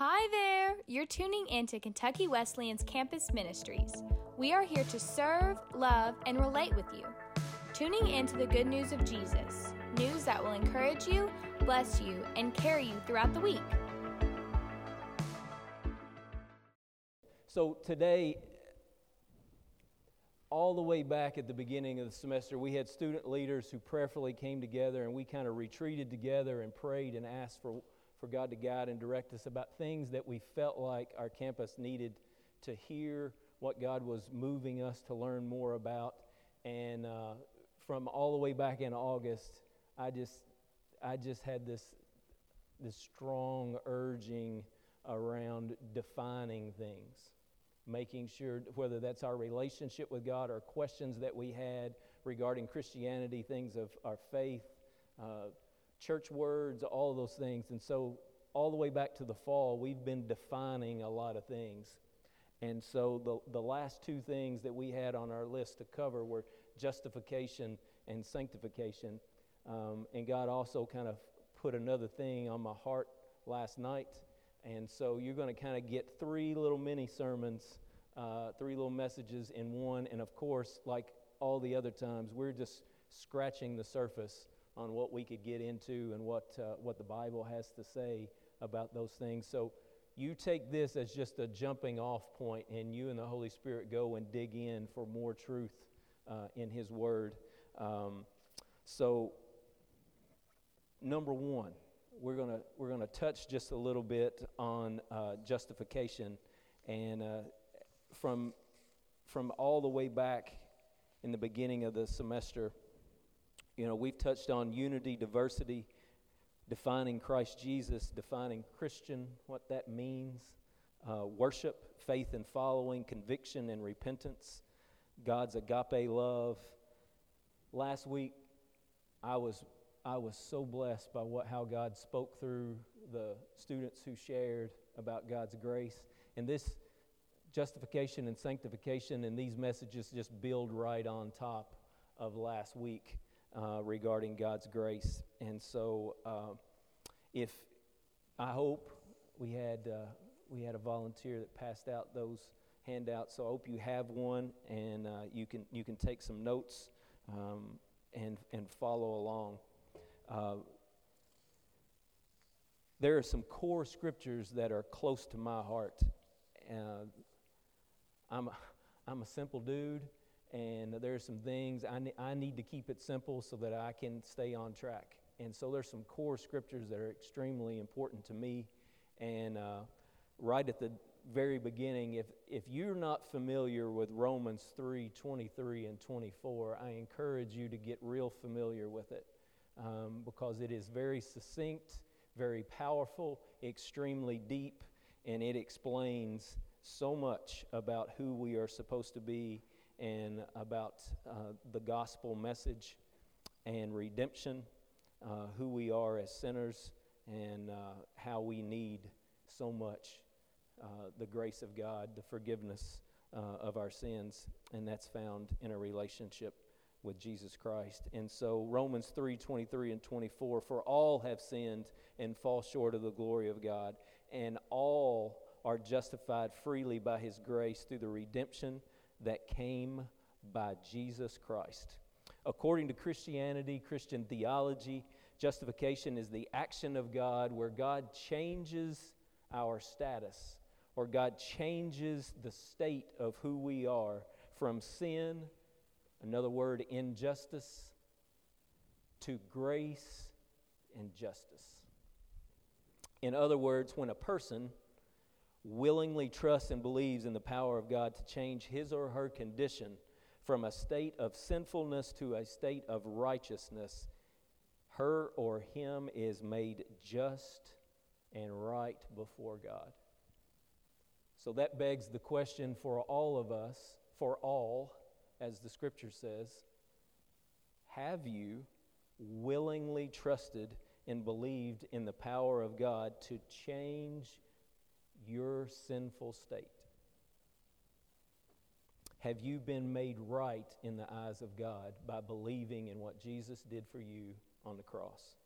Hi there! You're tuning in to Kentucky Wesleyan's Campus Ministries. We are here to serve, love, and relate with you. Tuning in to the good news of Jesus, news that will encourage you, bless you, and carry you throughout the week. So today, all the way back at the beginning of the semester, we had student leaders who prayerfully came together and we kind of retreated together and prayed and asked for for God to guide and direct us about things that we felt like our campus needed to hear, what God was moving us to learn more about. And uh, from all the way back in August, I just, I just had this, this strong urging around defining things, making sure whether that's our relationship with God or questions that we had regarding Christianity, things of our faith. Uh, church words, all those things. And so, all the way back to the fall, we've been defining a lot of things. And so, the, the last two things that we had on our list to cover were justification and sanctification. Um, and God also kind of put another thing on my heart last night. And so, you're going to kind of get three little mini sermons, uh, three little messages in one. And of course, like all the other times, we're just scratching the surface on what we could get into and what, uh, what the Bible has to say about those things. So you take this as just a jumping off point, and you and the Holy Spirit go and dig in for more truth uh, in His Word. Um, so, number one, we're going we're gonna touch just a little bit on uh, justification. And uh, from, from all the way back in the beginning of the semester, you know, we've touched on unity, diversity, defining Christ Jesus, defining Christian, what that means, uh, worship, faith and following, conviction and repentance, God's agape love. Last week, I was I was so blessed by what how God spoke through the students who shared about God's grace, and this justification and sanctification and these messages just build right on top of last week uh, regarding God's grace. And so, uh, if I hope we had uh, we had a volunteer that passed out those handouts, so I hope you have one and uh, you can you can take some notes um, and and follow along. Uh, there are some core scriptures that are close to my heart. Uh, I'm a, I'm a simple dude and there's some things I, ne- I need to keep it simple so that I can stay on track. And so there's some core scriptures that are extremely important to me. And uh, right at the very beginning, if, if you're not familiar with Romans 3 23 and 24, I encourage you to get real familiar with it um, because it is very succinct, very powerful, extremely deep, and it explains so much about who we are supposed to be and about uh, the gospel message and redemption, uh, who we are as sinners, and uh, how we need so much uh, the grace of God, the forgiveness uh, of our sins, and that's found in a relationship with Jesus Christ. And so Romans 3 23 and 24 for all have sinned and fall short of the glory of God, and all are justified freely by his grace through the redemption that came by Jesus Christ. According to Christianity, Christian theology, justification is the action of God where God changes our status or God changes the state of who we are from sin, another word, injustice, to grace and justice. In other words, when a person willingly trusts and believes in the power of God to change his or her condition from a state of sinfulness to a state of righteousness, her or him is made just and right before God. So that begs the question for all of us, for all, as the scripture says have you willingly trusted and believed in the power of God to change your sinful state? Have you been made right in the eyes of God by believing in what Jesus did for you on the cross?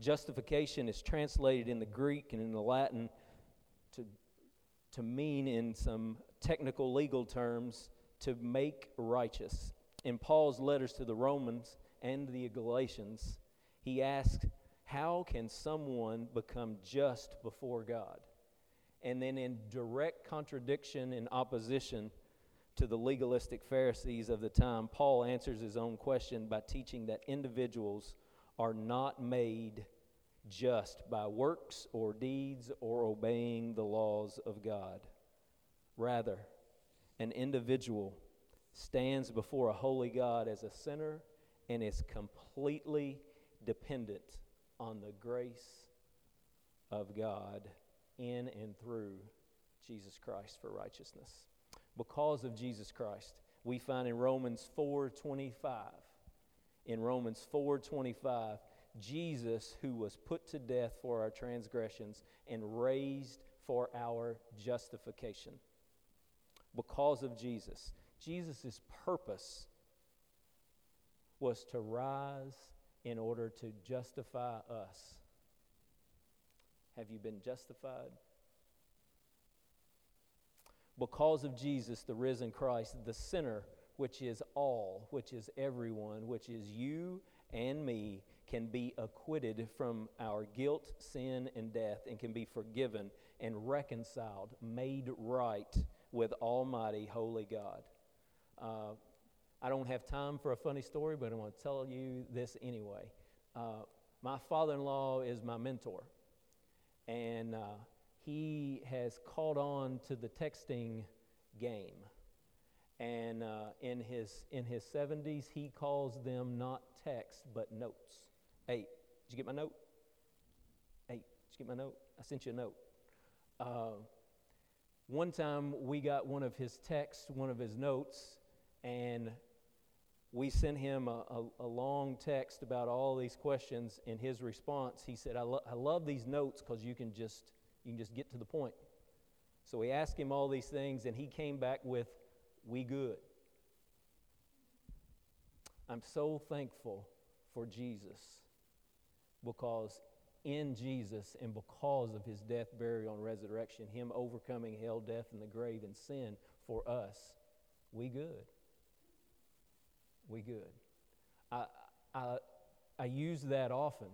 Justification is translated in the Greek and in the Latin to, to mean, in some technical legal terms, to make righteous. In Paul's letters to the Romans and the Galatians, he asks, How can someone become just before God? And then, in direct contradiction and opposition to the legalistic Pharisees of the time, Paul answers his own question by teaching that individuals are not made just by works or deeds or obeying the laws of God. Rather, an individual stands before a holy God as a sinner and is completely dependent on the grace of God in and through Jesus Christ for righteousness. Because of Jesus Christ, we find in Romans 4:25 in Romans 4:25 Jesus who was put to death for our transgressions and raised for our justification. Because of Jesus, Jesus' purpose was to rise in order to justify us. Have you been justified? Because of Jesus, the risen Christ, the sinner, which is all, which is everyone, which is you and me, can be acquitted from our guilt, sin, and death, and can be forgiven and reconciled, made right with Almighty Holy God. Uh, I don't have time for a funny story, but I want to tell you this anyway. Uh, my father in law is my mentor, and uh, he has caught on to the texting game. And uh, in, his, in his 70s, he calls them not text, but notes. Hey, did you get my note? Hey, did you get my note? I sent you a note. Uh, one time we got one of his texts, one of his notes, and we sent him a, a, a long text about all these questions. In his response, he said, I, lo- I love these notes because you can just you can just get to the point. So we asked him all these things, and he came back with, We good. I'm so thankful for Jesus because in Jesus and because of his death, burial, and resurrection, him overcoming hell, death, and the grave and sin for us, we good. We good. I, I, I use that often.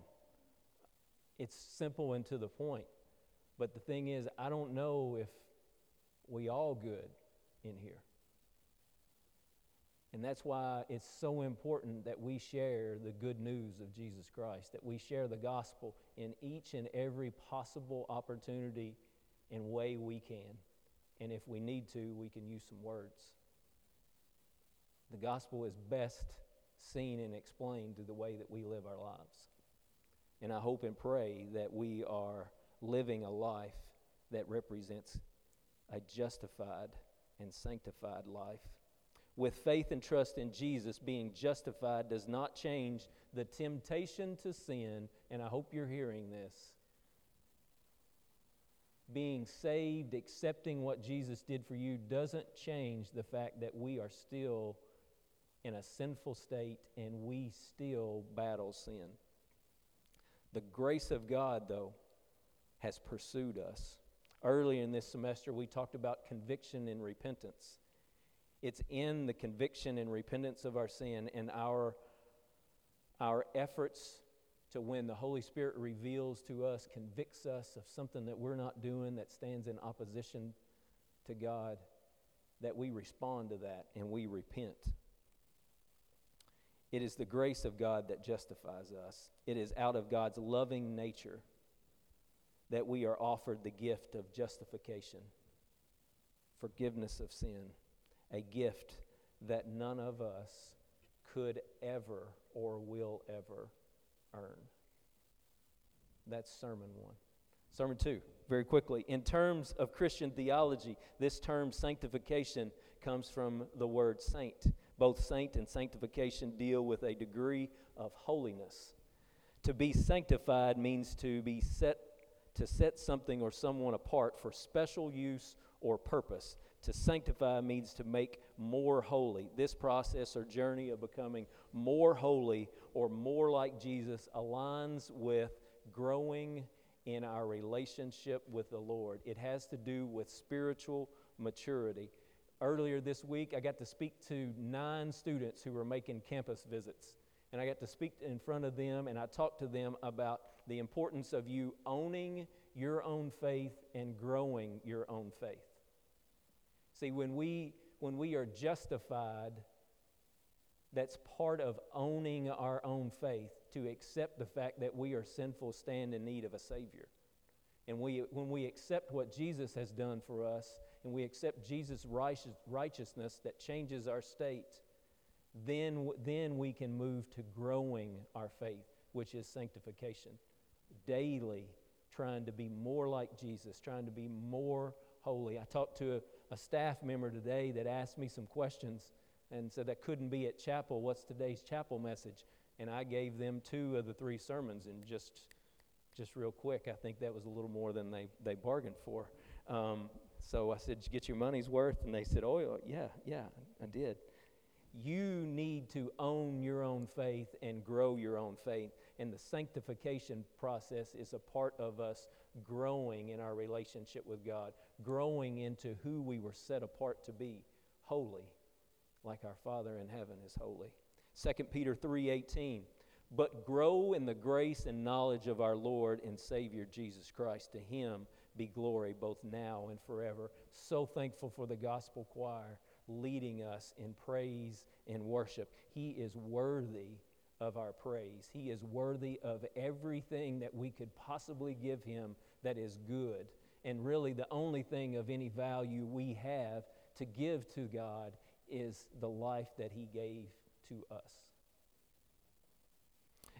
It's simple and to the point. But the thing is, I don't know if we all good in here. And that's why it's so important that we share the good news of Jesus Christ, that we share the gospel in each and every possible opportunity and way we can. And if we need to, we can use some words. The gospel is best seen and explained through the way that we live our lives. And I hope and pray that we are living a life that represents a justified and sanctified life. With faith and trust in Jesus, being justified does not change the temptation to sin, and I hope you're hearing this. Being saved, accepting what Jesus did for you, doesn't change the fact that we are still in a sinful state and we still battle sin. The grace of God, though, has pursued us. Earlier in this semester, we talked about conviction and repentance. It's in the conviction and repentance of our sin and our, our efforts to when the Holy Spirit reveals to us, convicts us of something that we're not doing that stands in opposition to God, that we respond to that and we repent. It is the grace of God that justifies us. It is out of God's loving nature that we are offered the gift of justification, forgiveness of sin, a gift that none of us could ever or will ever earn. That's sermon one. Sermon two, very quickly. In terms of Christian theology, this term sanctification comes from the word saint. Both saint and sanctification deal with a degree of holiness. To be sanctified means to be set to set something or someone apart for special use or purpose. To sanctify means to make more holy. This process or journey of becoming more holy or more like Jesus aligns with growing in our relationship with the Lord. It has to do with spiritual maturity. Earlier this week, I got to speak to nine students who were making campus visits. And I got to speak in front of them, and I talked to them about the importance of you owning your own faith and growing your own faith. See, when we, when we are justified, that's part of owning our own faith to accept the fact that we are sinful, stand in need of a Savior. And we, when we accept what Jesus has done for us and we accept Jesus' righteousness that changes our state, then, then we can move to growing our faith, which is sanctification. Daily trying to be more like Jesus, trying to be more holy. I talked to a, a staff member today that asked me some questions and said that couldn't be at chapel. What's today's chapel message? And I gave them two of the three sermons and just just real quick. I think that was a little more than they, they bargained for. Um, so I said, Did you get your money's worth? And they said, Oh, yeah, yeah, I did. You need to own your own faith and grow your own faith. And the sanctification process is a part of us growing in our relationship with God, growing into who we were set apart to be holy, like our Father in heaven is holy. 2 Peter 3:18 But grow in the grace and knowledge of our Lord and Savior Jesus Christ. To him be glory both now and forever. So thankful for the gospel choir leading us in praise and worship. He is worthy of our praise. He is worthy of everything that we could possibly give him that is good. And really, the only thing of any value we have to give to God is the life that he gave to us.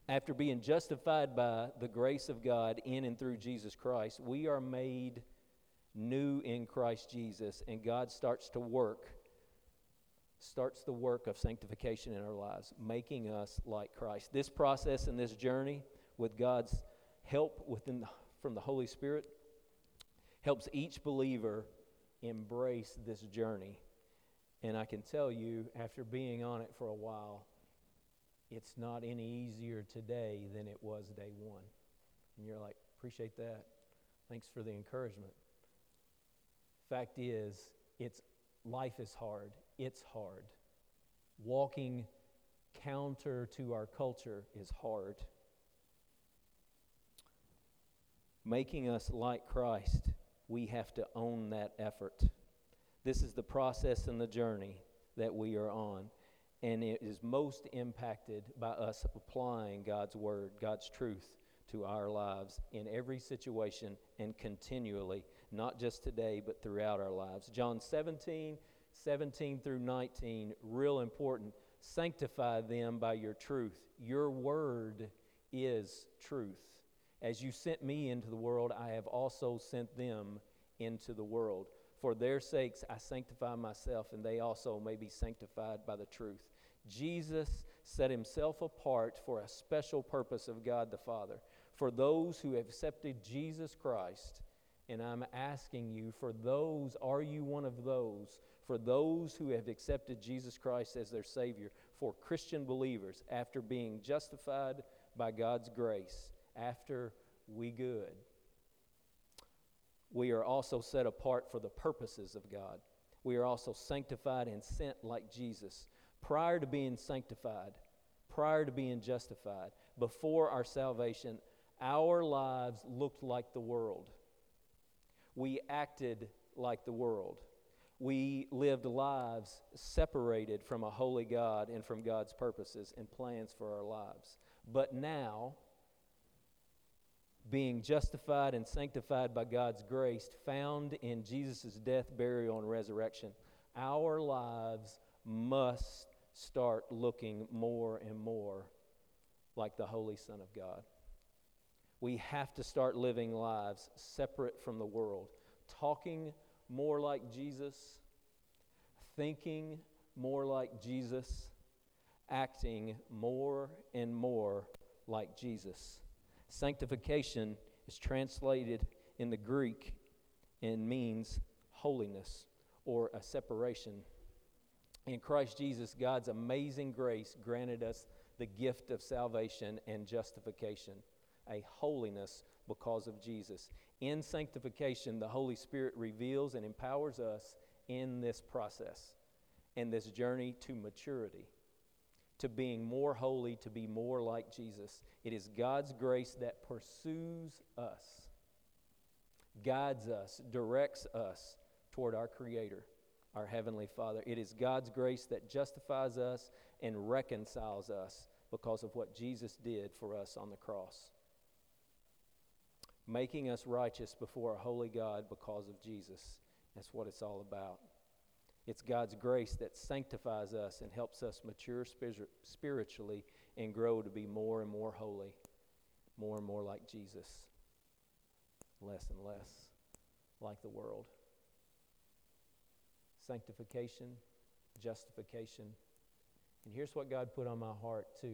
After being justified by the grace of God in and through Jesus Christ, we are made new in Christ Jesus, and God starts to work starts the work of sanctification in our lives, making us like Christ. This process and this journey, with God's help within the, from the Holy Spirit, helps each believer embrace this journey. And I can tell you, after being on it for a while, it's not any easier today than it was day one. And you're like, appreciate that. Thanks for the encouragement. Fact is, it's life is hard it's hard. Walking counter to our culture is hard. Making us like Christ, we have to own that effort. This is the process and the journey that we are on. And it is most impacted by us applying God's word, God's truth to our lives in every situation and continually, not just today, but throughout our lives. John 17, 17 through 19, real important. Sanctify them by your truth. Your word is truth. As you sent me into the world, I have also sent them into the world. For their sakes I sanctify myself, and they also may be sanctified by the truth. Jesus set himself apart for a special purpose of God the Father. For those who have accepted Jesus Christ, and I'm asking you, for those, are you one of those for those who have accepted Jesus Christ as their Savior, for Christian believers, after being justified by God's grace, after we good. We are also set apart for the purposes of God. We are also sanctified and sent like Jesus. Prior to being sanctified, prior to being justified, before our salvation, our lives looked like the world. We acted like the world we lived lives separated from a holy God and from God's purposes and plans for our lives. But now, being justified and sanctified by God's grace, found in Jesus' death, burial, and resurrection, our lives must start looking more and more like the Holy Son of God. We have to start living lives separate from the world, talking more like Jesus, thinking more like Jesus, acting more and more like Jesus. Sanctification is translated in the Greek and means holiness or a separation. In Christ Jesus, God's amazing grace granted us the gift of salvation and justification. a holiness because of Jesus. In sanctification, the Holy Spirit reveals and empowers us in this process and this journey to maturity, to being more holy, to be more like Jesus. It is God's grace that pursues us, guides us, directs us toward our Creator, our Heavenly Father. It is God's grace that justifies us and reconciles us because of what Jesus did for us on the cross making us righteous before a holy God because of Jesus. That's what it's all about. It's God's grace that sanctifies us and helps us mature spiritually and grow to be more and more holy, more and more like Jesus, less and less like the world. Sanctification, justification. And here's what God put on my heart to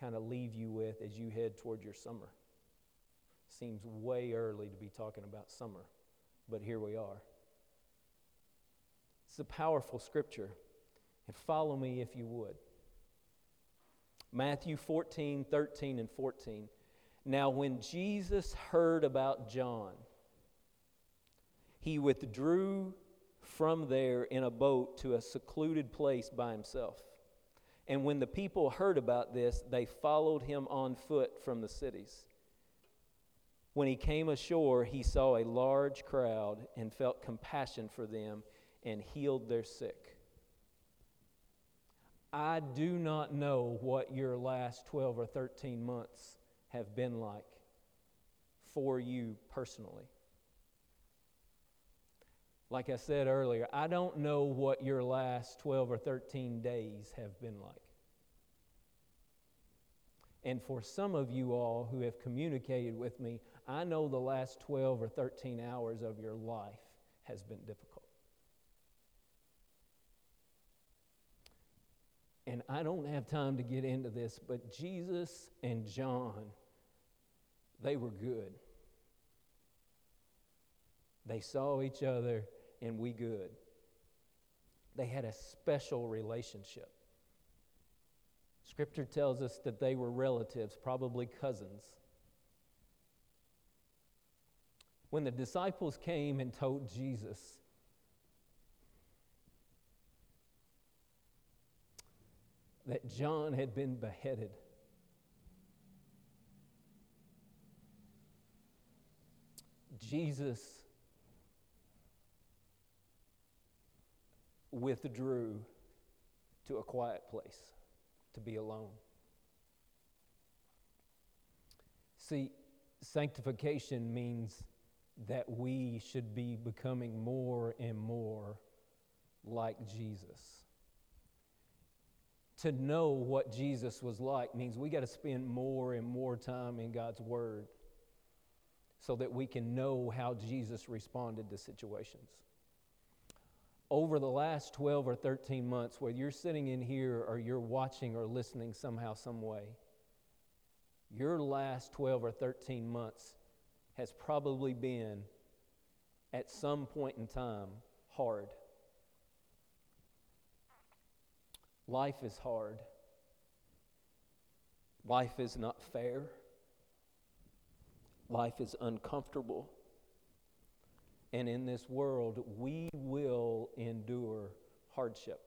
kind of leave you with as you head toward your summer. Seems way early to be talking about summer, but here we are. It's a powerful scripture, and follow me if you would. Matthew 14, 13, and 14. Now, when Jesus heard about John, he withdrew from there in a boat to a secluded place by himself. And when the people heard about this, they followed him on foot from the cities. When he came ashore, he saw a large crowd and felt compassion for them and healed their sick. I do not know what your last 12 or 13 months have been like for you personally. Like I said earlier, I don't know what your last 12 or 13 days have been like. And for some of you all who have communicated with me, I know the last 12 or 13 hours of your life has been difficult. And I don't have time to get into this, but Jesus and John, they were good. They saw each other and we good. They had a special relationship. Scripture tells us that they were relatives, probably cousins. when the disciples came and told Jesus, that John had been beheaded. Jesus withdrew to a quiet place to be alone. See, sanctification means that we should be becoming more and more like Jesus. To know what Jesus was like means we got to spend more and more time in God's Word so that we can know how Jesus responded to situations. Over the last 12 or 13 months, whether you're sitting in here or you're watching or listening somehow, some way, your last 12 or 13 months has probably been, at some point in time, hard. Life is hard. Life is not fair. Life is uncomfortable. And in this world, we will endure hardship.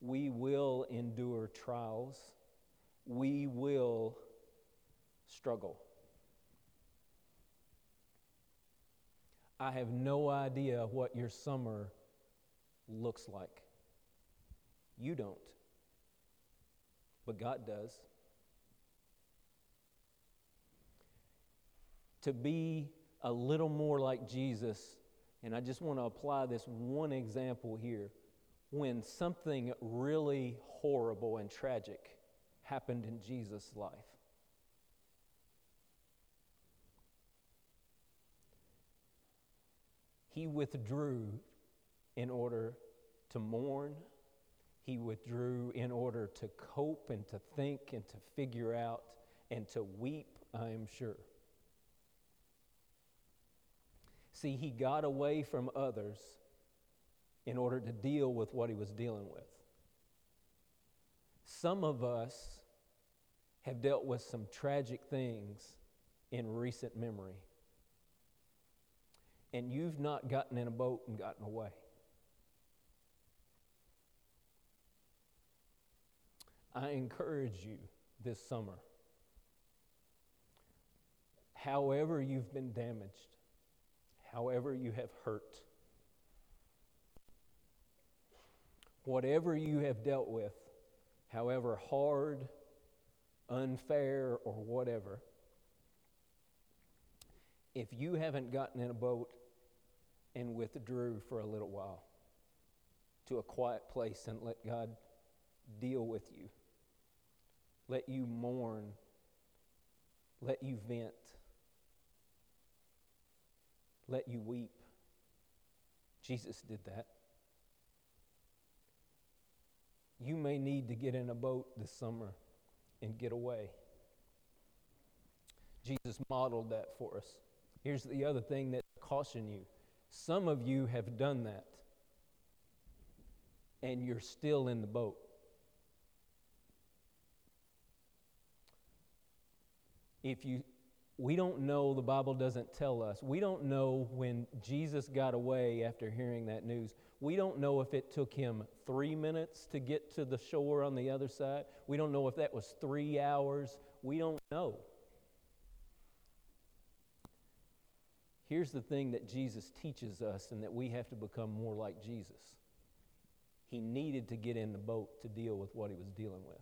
We will endure trials. We will struggle. I have no idea what your summer looks like. You don't, but God does. To be a little more like Jesus, and I just want to apply this one example here. When something really horrible and tragic happened in Jesus' life, He withdrew in order to mourn. He withdrew in order to cope and to think and to figure out and to weep, I am sure. See, he got away from others in order to deal with what he was dealing with. Some of us have dealt with some tragic things in recent memory. And you've not gotten in a boat and gotten away. I encourage you this summer, however you've been damaged, however you have hurt, whatever you have dealt with, however hard, unfair, or whatever, if you haven't gotten in a boat and withdrew for a little while to a quiet place and let God deal with you, let you mourn, let you vent, let you weep. Jesus did that. You may need to get in a boat this summer and get away. Jesus modeled that for us. Here's the other thing that caution you. Some of you have done that and you're still in the boat. If you we don't know, the Bible doesn't tell us. We don't know when Jesus got away after hearing that news. We don't know if it took him three minutes to get to the shore on the other side. We don't know if that was three hours. We don't know. Here's the thing that Jesus teaches us and that we have to become more like Jesus. He needed to get in the boat to deal with what he was dealing with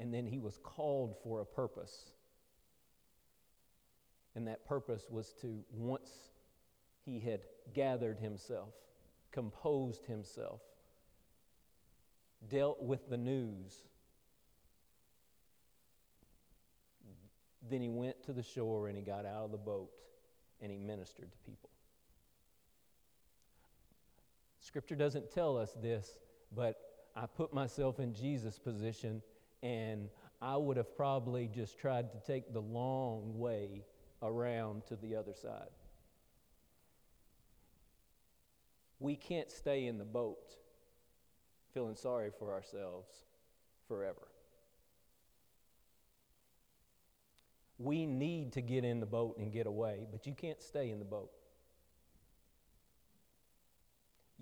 and then he was called for a purpose. And that purpose was to, once he had gathered himself, composed himself, dealt with the news, then he went to the shore and he got out of the boat and he ministered to people. Scripture doesn't tell us this, but I put myself in Jesus' position and I would have probably just tried to take the long way around to the other side. We can't stay in the boat feeling sorry for ourselves forever. We need to get in the boat and get away, but you can't stay in the boat.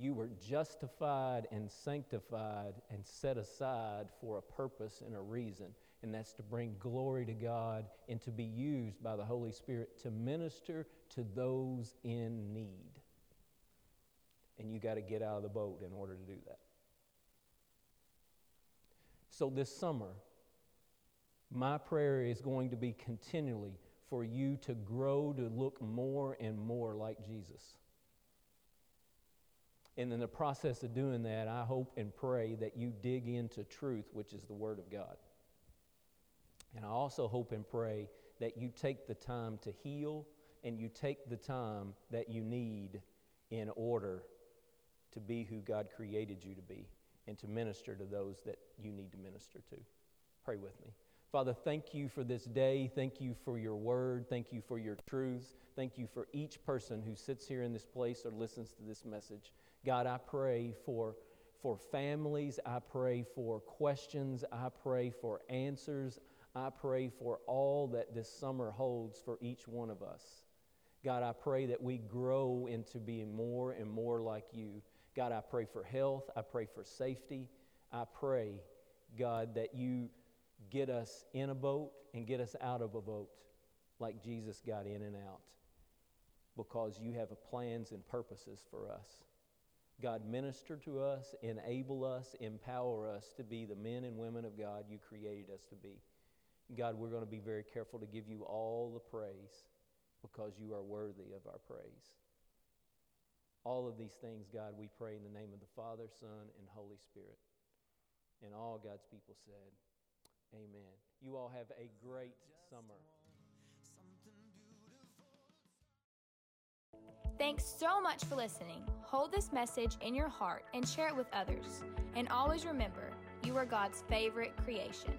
You were justified and sanctified and set aside for a purpose and a reason, and that's to bring glory to God and to be used by the Holy Spirit to minister to those in need. And you got to get out of the boat in order to do that. So, this summer, my prayer is going to be continually for you to grow to look more and more like Jesus. And in the process of doing that, I hope and pray that you dig into truth, which is the Word of God. And I also hope and pray that you take the time to heal and you take the time that you need in order to be who God created you to be and to minister to those that you need to minister to. Pray with me. Father, thank you for this day. Thank you for your word. Thank you for your truths. Thank you for each person who sits here in this place or listens to this message. God, I pray for, for families. I pray for questions. I pray for answers. I pray for all that this summer holds for each one of us. God, I pray that we grow into being more and more like you. God, I pray for health. I pray for safety. I pray, God, that you get us in a boat and get us out of a boat like Jesus got in and out because you have plans and purposes for us. God, minister to us, enable us, empower us to be the men and women of God you created us to be. God, we're going to be very careful to give you all the praise because you are worthy of our praise. All of these things, God, we pray in the name of the Father, Son, and Holy Spirit. And all God's people said, Amen. You all have a great summer. Thanks so much for listening. Hold this message in your heart and share it with others. And always remember, you are God's favorite creation.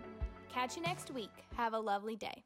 Catch you next week. Have a lovely day.